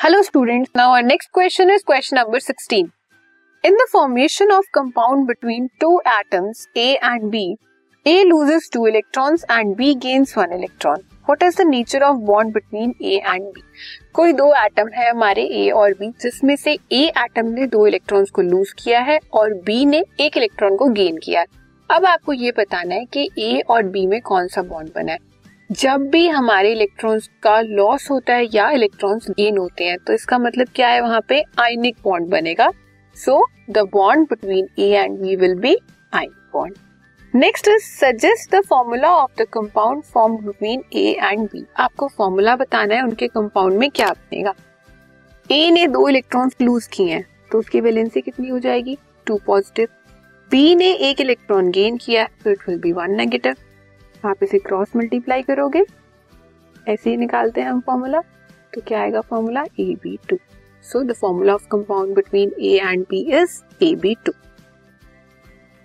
Hello student now our next question is question number 16 in the formation of compound between two atoms A and B A loses two electrons and B gains one electron what is the nature of bond between A and B कोई दो atom है हमारे ए और B जिसमें से ए atom ने दो electrons को लूज किया है और बी ने एक इलेक्ट्रॉन को गेन किया अब आपको ये बताना है की ए और बी में कौन सा बॉन्ड बना है। जब भी हमारे इलेक्ट्रॉन्स का लॉस होता है या इलेक्ट्रॉन्स गेन होते हैं तो इसका मतलब क्या है? वहाँ पे आयनिक बॉन्ड बनेगा। So the bond between A and B will be ionic bond next is suggest the formula of the compound form between A and B आपको फॉर्मूला बताना है, उनके कंपाउंड में क्या बनेगा। ए ने दो इलेक्ट्रॉन्स लूज किए हैं तो उसकी वैलेंसी कितनी हो जाएगी? टू पॉजिटिव बी ने एक इलेक्ट्रॉन गेन किया तो it will be one negative आप इसे क्रॉस मल्टीप्लाई करोगे। ऐसे ही निकालते हैं हम फॉर्मूला तो क्या आएगा formula A B two so the formula of compound between A and B is A B two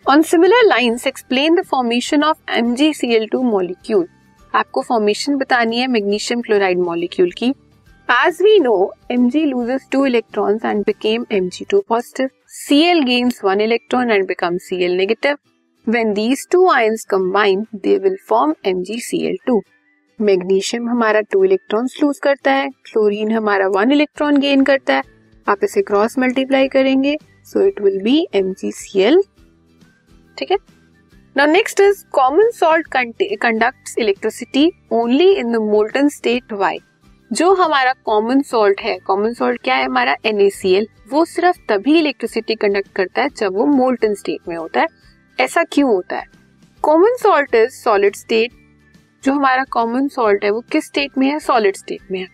on similar lines explain the formation of M G C L two molecule आपको formation बतानी है magnesium chloride molecule की। As we know As we know, Mg loses two electrons and became Mg2 positive. Cl gains one electron and becomes Cl negative. When these two ions combine, they will form MgCl2. Magnesium हमारा two electron lose करता है chlorine हमारा one electron gain करता है। आप इसे cross multiply करेंगे so it will be MgCl ठीक है? Now next is common salt conducts electricity only in the molten state why जो हमारा कॉमन सॉल्ट है कॉमन सॉल्ट क्या है हमारा NaCl वो सिर्फ़ तभी इलेक्ट्रिसिटी कंडक्ट करता है जब वो मोल्टन स्टेट में होता है। ऐसा क्यों होता है? Common salt is solid state जो हमारा कॉमन सॉल्ट है, वो किस स्टेट में है? सॉलिड स्टेट में है।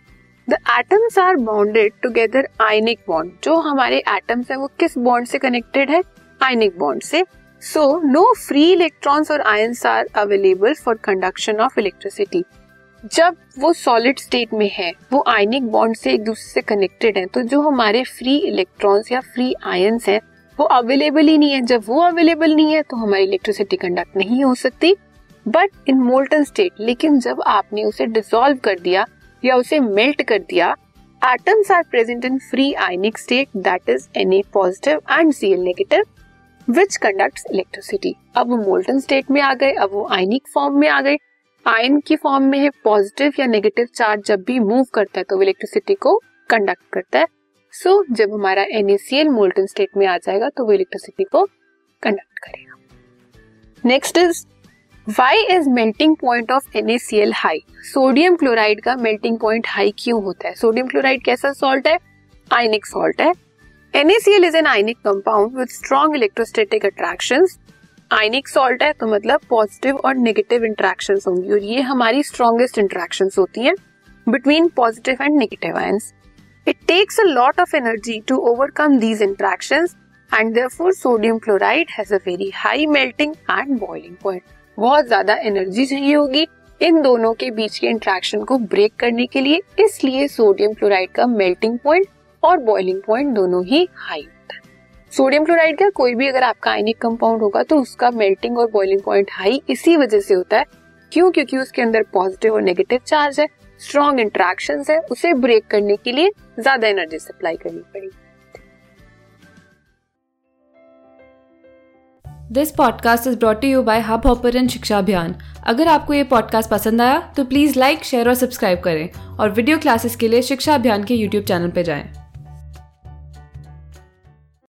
The atoms are bonded together ionic bond जो हमारे एटम्स है, वो किस बॉन्ड से कनेक्टेड है? आयनिक बॉन्ड से। सो नो फ्री इलेक्ट्रॉन्स और ions are available for conduction of electricity जब वो सॉलिड स्टेट में है, वो आयनिक बॉन्ड से एक दूसरे से कनेक्टेड है तो जो हमारे फ्री इलेक्ट्रॉन्स या फ्री आयंस हैं वो अवेलेबल ही नहीं है। जब वो अवेलेबल नहीं है तो हमारी इलेक्ट्रिसिटी कंडक्ट नहीं हो सकती। बट इन मोल्टन स्टेट लेकिन जब आपने उसे डिसॉल्व कर दिया या उसे मेल्ट कर दिया atoms are present in free ionic state that is N positive and C negative which conduct electricity अब वो मोल्टन स्टेट में आ गए, अब वो आयनिक फॉर्म में आ गए। आयन की फॉर्म में है पॉजिटिव या नेगेटिव चार्ज जब भी मूव करता है तो इलेक्ट्रिसिटी को कंडक्ट करता है। सो so, जब हमारा NaCl मोल्टन स्टेट में आ जाएगा तो वो इलेक्ट्रिसिटी को कंडक्ट करेगा। Next is why is melting point of NaCl high sodium chloride का मेल्टिंग पॉइंट हाई क्यों होता है? सोडियम क्लोराइड कैसा सॉल्ट है? आयनिक सॉल्ट है। NACL is an ionic compound with strong electrostatic attraction ionic salt है तो मतलब पॉजिटिव और नेगेटिव इंट्रैक्शन होंगी। और ये हमारी स्ट्रॉन्गेस्ट इंट्रैक्शन होती हैं between positive and negative ions It takes a lot of energy to overcome these interaction and therefore sodium chloride has a very high melting and boiling point. बहुत ज़्यादा energy चाहिए होगी इन दोनों के बीच के इंट्रैक्शन को ब्रेक करने के लिए, इसलिए सोडियम क्लोराइड का मेल्टिंग पॉइंट और बॉइलिंग पॉइंट दोनों ही हाई होता है। सोडियम क्लोराइड का कोई भी अगर आपका आयनिक कंपाउंड होगा तो उसका मेल्टिंग और बॉइलिंग पॉइंट हाई इसी वजह से होता है। क्यों? क्योंकि उसके अंदर पॉजिटिव और नेगेटिव चार्ज है। स्ट्रॉन्ग इंट्रैक्शन है, उसे ब्रेक करने के लिए ज़्यादा एनर्जी सप्लाई करनी पड़ेगी। This podcast is brought you by Hubhopper शिक्षा अभियान अगर आपको ये पॉडकास्ट पसंद आया तो प्लीज़ लाइक शेयर और सब्सक्राइब करें। और वीडियो क्लासेस के लिए शिक्षा अभियान के यूट्यूब चैनल पर जाएँ।